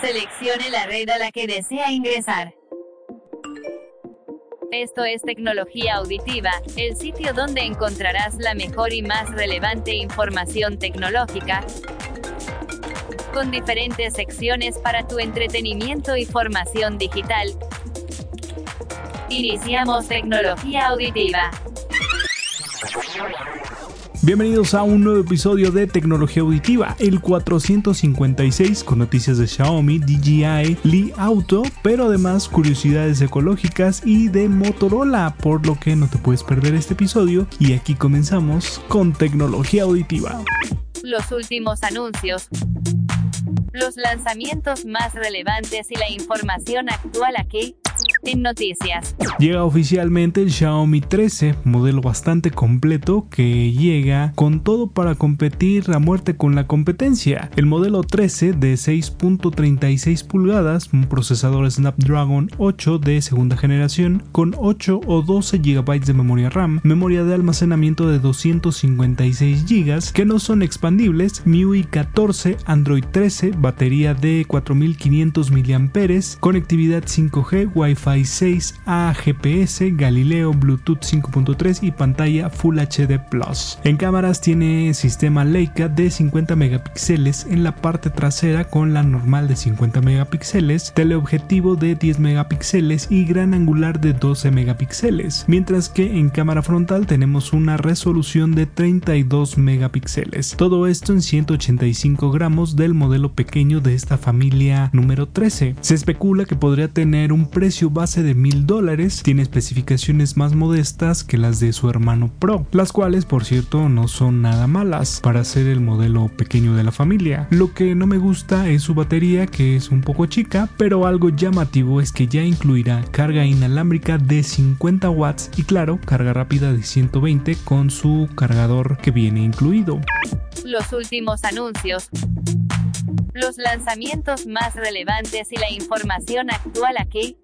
Seleccione la red a la que desea ingresar. Esto es Tecnología Auditiva, el sitio donde encontrarás la mejor y más relevante información tecnológica, con diferentes secciones para tu entretenimiento y formación digital. Iniciamos Tecnología Auditiva. Bienvenidos a un nuevo episodio de Tecnología Auditiva, el 456 con noticias de Xiaomi, DJI, Li Auto, pero además curiosidades ecológicas y de Motorola, por lo que no te puedes perder este episodio y aquí comenzamos con Tecnología Auditiva. Los últimos anuncios los lanzamientos más relevantes y la información actual aquí en noticias. Llega oficialmente el Xiaomi 13, modelo bastante completo que llega con todo para competir a muerte con la competencia. El modelo 13 de 6.36 pulgadas, un procesador Snapdragon 8 de segunda generación con 8 o 12 GB de memoria RAM, memoria de almacenamiento de 256 GB que no son expandibles, MIUI 14, Android 13, batería de 4500 mAh, conectividad 5G, Wi-Fi 6 a GPS, Galileo, Bluetooth 5.3 y pantalla Full HD Plus. En cámaras tiene sistema Leica de 50 megapíxeles en la parte trasera con la normal de 50 megapíxeles, teleobjetivo de 10 megapíxeles y gran angular de 12 megapíxeles, mientras que en cámara frontal tenemos una resolución de 32 megapíxeles. Todo esto en 185 gramos del modelo pequeño de esta familia número 13. Se especula que podría tener un precio de mil dólares, tiene especificaciones más modestas que las de su hermano Pro, las cuales por cierto no son nada malas para ser el modelo pequeño de la familia. Lo que no me gusta es su batería que es un poco chica, pero algo llamativo es que ya incluirá carga inalámbrica de 50 watts y claro, carga rápida de 120 con su cargador que viene incluido. Los últimos anuncios los lanzamientos más relevantes y la información actual aquí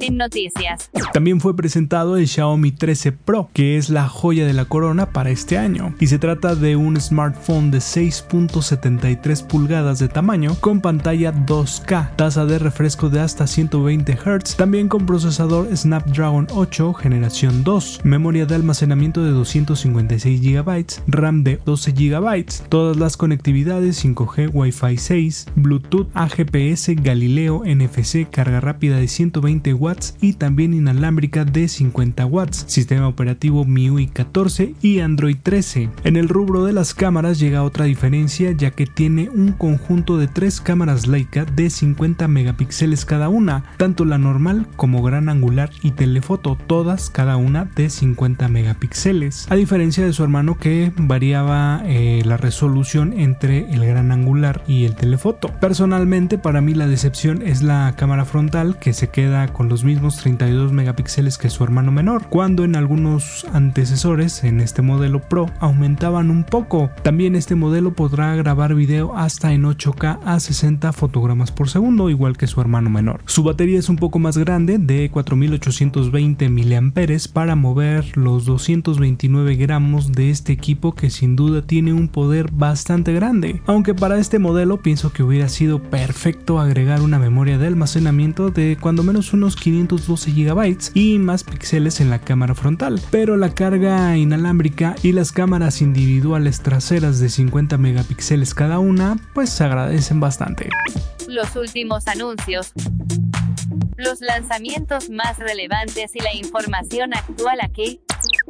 en noticias. También fue presentado el Xiaomi 13 Pro, que es la joya de la corona para este año, y se trata de un smartphone de 6.73 pulgadas de tamaño con pantalla 2K, tasa de refresco de hasta 120 Hz, también con procesador Snapdragon 8 generación 2, memoria de almacenamiento de 256 GB, RAM de 12 GB, todas las conectividades 5G, Wi-Fi 6, Bluetooth, AGPS, Galileo, NFC, carga rápida de 120 watts y también inalámbrica de 50 watts, sistema operativo MIUI 14 y Android 13. En el rubro de las cámaras llega otra diferencia ya que tiene un conjunto de tres cámaras Leica de 50 megapíxeles cada una, tanto la normal como gran angular y telefoto, todas cada una de 50 megapíxeles, a diferencia de su hermano que variaba eh, la resolución entre el gran angular y el telefoto. Personalmente para mí la decepción es la cámara frontal que se queda con los mismos 32 megapíxeles que su hermano menor, cuando en algunos antecesores en este modelo Pro aumentaban un poco. También este modelo podrá grabar video hasta en 8K a 60 fotogramas por segundo, igual que su hermano menor. Su batería es un poco más grande, de 4820 mAh, para mover los 229 gramos de este equipo que sin duda tiene un poder bastante grande. Aunque para este modelo pienso que hubiera sido perfecto agregar una memoria de almacenamiento de cuando menos unos 512 GB y más píxeles en la cámara frontal, pero la carga inalámbrica y las cámaras individuales traseras de 50 megapíxeles cada una pues se agradecen bastante. Los últimos anuncios los lanzamientos más relevantes y la información actual aquí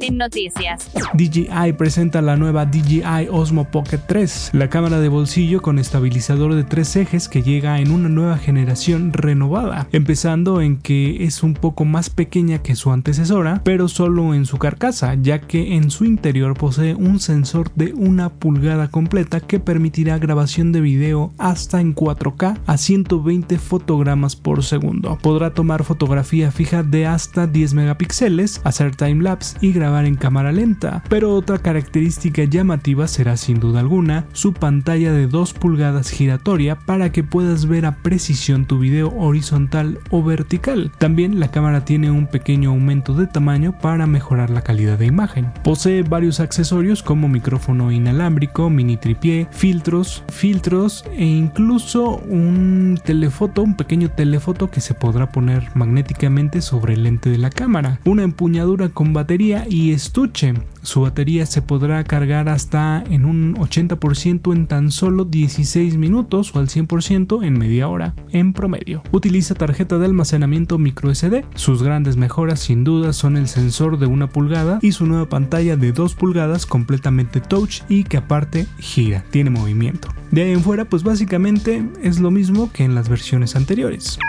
noticias. DJI presenta la nueva DJI Osmo Pocket 3, la cámara de bolsillo con estabilizador de tres ejes que llega en una nueva generación renovada, empezando en que es un poco más pequeña que su antecesora, pero solo en su carcasa, ya que en su interior posee un sensor de una pulgada completa que permitirá grabación de video hasta en 4K a 120 fotogramas por segundo. Podrá tomar fotografía fija de hasta 10 megapíxeles, hacer timelapse y grabar en cámara lenta, pero otra característica llamativa será sin duda alguna su pantalla de 2 pulgadas giratoria para que puedas ver a precisión tu video horizontal o vertical. También la cámara tiene un pequeño aumento de tamaño para mejorar la calidad de imagen. Posee varios accesorios como micrófono inalámbrico, mini tripié, filtros, filtros e incluso un telefoto, un pequeño telefoto que se podrá poner magnéticamente sobre el lente de la cámara, una empuñadura con batería y estuche. Su batería se podrá cargar hasta en un 80% en tan solo 16 minutos o al 100% en media hora en promedio. Utiliza tarjeta de almacenamiento micro SD. Sus grandes mejoras sin duda son el sensor de una pulgada y su nueva pantalla de 2 pulgadas completamente touch y que aparte gira, tiene movimiento. De ahí en fuera pues básicamente es lo mismo que en las versiones anteriores.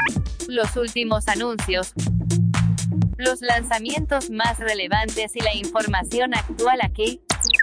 Los últimos anuncios los lanzamientos más relevantes y la información actual aquí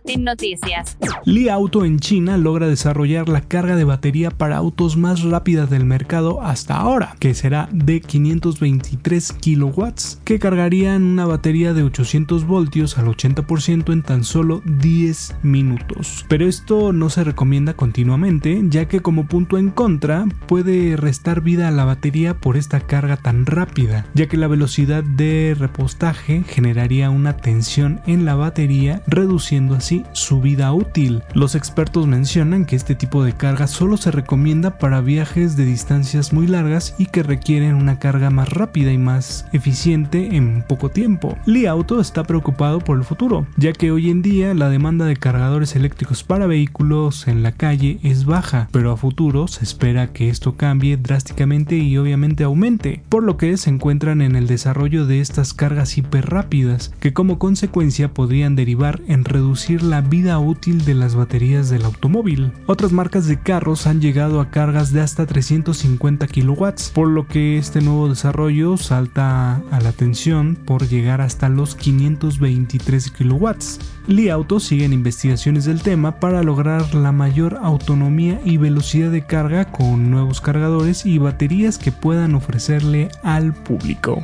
en noticias. Li Auto en China logra desarrollar la carga de batería para autos más rápida del mercado hasta ahora, que será de 523 kilowatts, que cargarían una batería de 800 voltios al 80% en tan solo 10 minutos. Pero esto no se recomienda continuamente, ya que como punto en contra puede restar vida a la batería por esta carga tan rápida, ya que la velocidad de repostaje generaría una tensión en la batería, reduciendo así su vida útil. Los expertos mencionan que este tipo de carga solo se recomienda para viajes de distancias muy largas y que requieren una carga más rápida y más eficiente en poco tiempo. Li Auto está preocupado por el futuro, ya que hoy en día la demanda de cargadores eléctricos para vehículos en la calle es baja, pero a futuro se espera que esto cambie drásticamente y obviamente aumente, por lo que se encuentran en el desarrollo de estas cargas hiper rápidas, que como consecuencia podrían derivar en reducir la vida útil de las baterías del automóvil. Otras marcas de carros han llegado a cargas de hasta 350 kilowatts, por lo que este nuevo desarrollo salta a la atención por llegar hasta los 523 kilowatts. Li Auto sigue en investigaciones del tema para lograr la mayor autonomía y velocidad de carga con nuevos cargadores y baterías que puedan ofrecerle al público.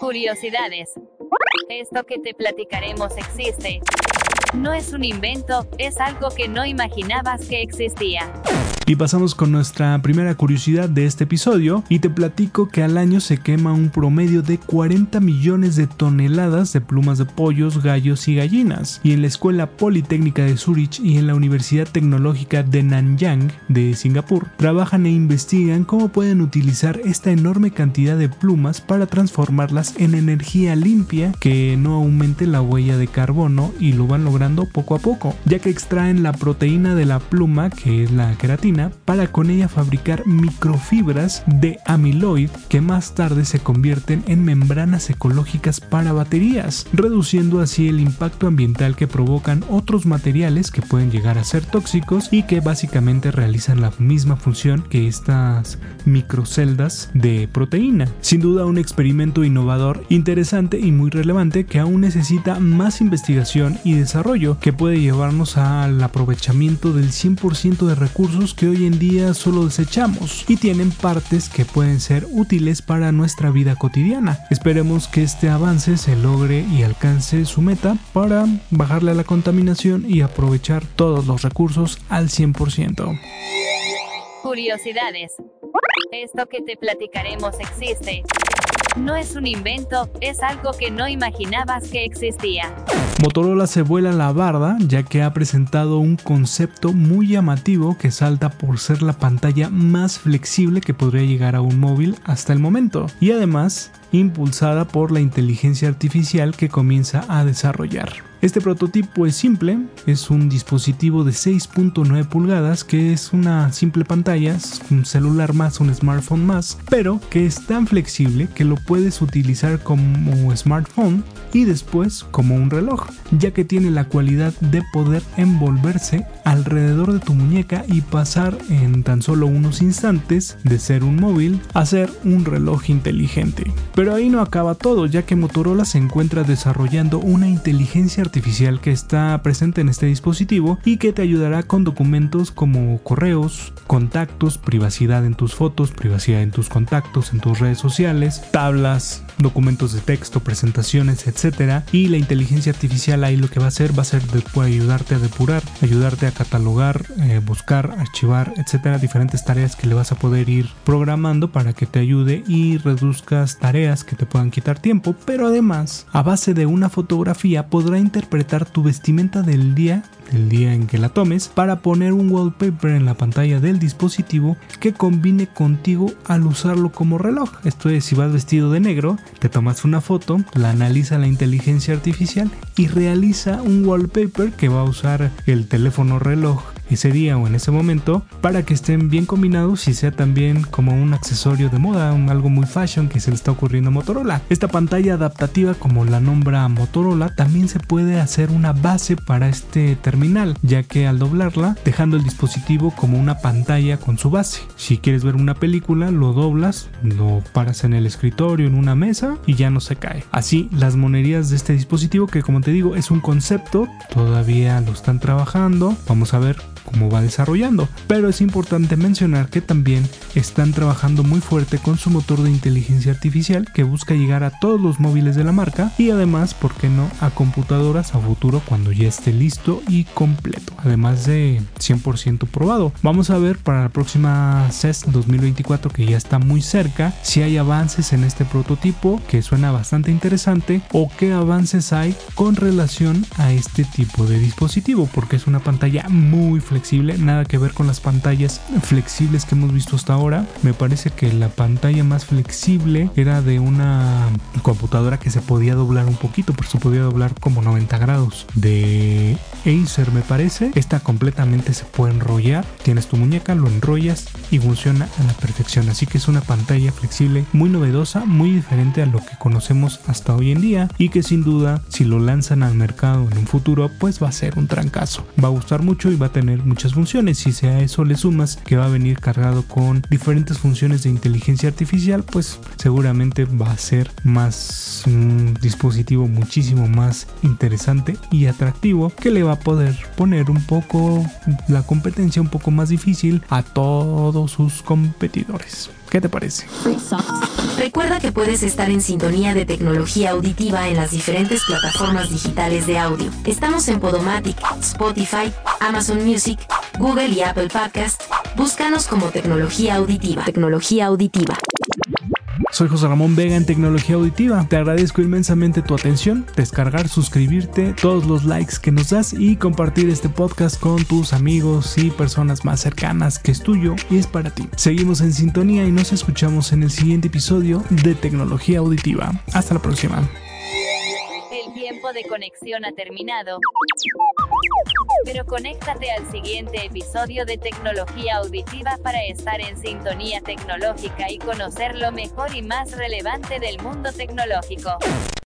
Curiosidades. Esto que te platicaremos existe. No es un invento, es algo que no imaginabas que existía. Y pasamos con nuestra primera curiosidad de este episodio y te platico que al año se quema un promedio de 40 millones de toneladas de plumas de pollos, gallos y gallinas. Y en la Escuela Politécnica de Zurich y en la Universidad Tecnológica de Nanyang de Singapur trabajan e investigan cómo pueden utilizar esta enorme cantidad de plumas para transformarlas en energía limpia que no aumente la huella de carbono y lo van logrando poco a poco, ya que extraen la proteína de la pluma que es la queratina para con ella fabricar microfibras de amiloid que más tarde se convierten en membranas ecológicas para baterías, reduciendo así el impacto ambiental que provocan otros materiales que pueden llegar a ser tóxicos y que básicamente realizan la misma función que estas microceldas de proteína. Sin duda un experimento innovador, interesante y muy relevante que aún necesita más investigación y desarrollo que puede llevarnos al aprovechamiento del 100% de recursos que hoy en día solo desechamos y tienen partes que pueden ser útiles para nuestra vida cotidiana. Esperemos que este avance se logre y alcance su meta para bajarle a la contaminación y aprovechar todos los recursos al 100%. Curiosidades. Esto que te platicaremos existe. No es un invento, es algo que no imaginabas que existía. Motorola se vuela la barda ya que ha presentado un concepto muy llamativo que salta por ser la pantalla más flexible que podría llegar a un móvil hasta el momento y además impulsada por la inteligencia artificial que comienza a desarrollar. Este prototipo es simple, es un dispositivo de 6.9 pulgadas que es una simple pantalla, un celular más, un smartphone más, pero que es tan flexible que lo puedes utilizar como smartphone y después como un reloj, ya que tiene la cualidad de poder envolverse alrededor de tu muñeca y pasar en tan solo unos instantes de ser un móvil a ser un reloj inteligente. Pero ahí no acaba todo, ya que Motorola se encuentra desarrollando una inteligencia artificial que está presente en este dispositivo y que te ayudará con documentos como correos, contactos, privacidad en tus fotos, privacidad en tus contactos, en tus redes sociales, tablas, documentos de texto, presentaciones, etcétera. Y la inteligencia artificial ahí lo que va a hacer va a ser de, ayudarte a depurar, ayudarte a catalogar, eh, buscar, archivar, etcétera, diferentes tareas que le vas a poder ir programando para que te ayude y reduzcas tareas que te puedan quitar tiempo, pero además, a base de una fotografía podrá interpretar tu vestimenta del día el día en que la tomes para poner un wallpaper en la pantalla del dispositivo que combine contigo al usarlo como reloj. Esto es, si vas vestido de negro, te tomas una foto, la analiza la inteligencia artificial y realiza un wallpaper que va a usar el teléfono reloj ese día o en ese momento para que estén bien combinados y sea también como un accesorio de moda, algo muy fashion que se le está ocurriendo a Motorola. Esta pantalla adaptativa como la nombra Motorola también se puede hacer una base para este terminal ya que al doblarla dejando el dispositivo como una pantalla con su base. Si quieres ver una película lo doblas, lo paras en el escritorio, en una mesa y ya no se cae. Así las monerías de este dispositivo que como te digo es un concepto, todavía lo están trabajando, vamos a ver cómo va desarrollando. Pero es importante mencionar que también están trabajando muy fuerte con su motor de inteligencia artificial que busca llegar a todos los móviles de la marca y además, ¿por qué no?, a computadoras a futuro cuando ya esté listo y completo, además de 100% probado. Vamos a ver para la próxima CES 2024 que ya está muy cerca si hay avances en este prototipo que suena bastante interesante o qué avances hay con relación a este tipo de dispositivo porque es una pantalla muy flexible, nada que ver con las pantallas flexibles que hemos visto hasta ahora. Me parece que la pantalla más flexible era de una computadora que se podía doblar un poquito, pero se podía doblar como 90 grados. De Acer me parece, esta completamente se puede enrollar. Tienes tu muñeca, lo enrollas y funciona a la perfección. Así que es una pantalla flexible muy novedosa, muy diferente a lo que conocemos hasta hoy en día y que sin duda si lo lanzan al mercado en un futuro pues va a ser un trancazo. Va a gustar mucho y va a muchas funciones. Si a eso le sumas que va a venir cargado con diferentes funciones de inteligencia artificial, pues seguramente va a ser más un dispositivo muchísimo más interesante y atractivo que le va a poder poner un poco la competencia un poco más difícil a todos sus competidores. ¿Qué te parece? Recuerda que puedes estar en sintonía de tecnología auditiva en las diferentes plataformas digitales de audio. Estamos en Podomatic, Spotify, Amazon Music, Google y Apple Podcast. Búscanos como tecnología auditiva. Tecnología auditiva. Soy José Ramón Vega en Tecnología Auditiva. Te agradezco inmensamente tu atención, descargar, suscribirte, todos los likes que nos das y compartir este podcast con tus amigos y personas más cercanas que es tuyo y es para ti. Seguimos en sintonía y nos escuchamos en el siguiente episodio de Tecnología Auditiva. Hasta la próxima. El tiempo de conexión ha terminado. Pero conéctate al siguiente episodio de Tecnología Auditiva para estar en sintonía tecnológica y conocer lo mejor y más relevante del mundo tecnológico.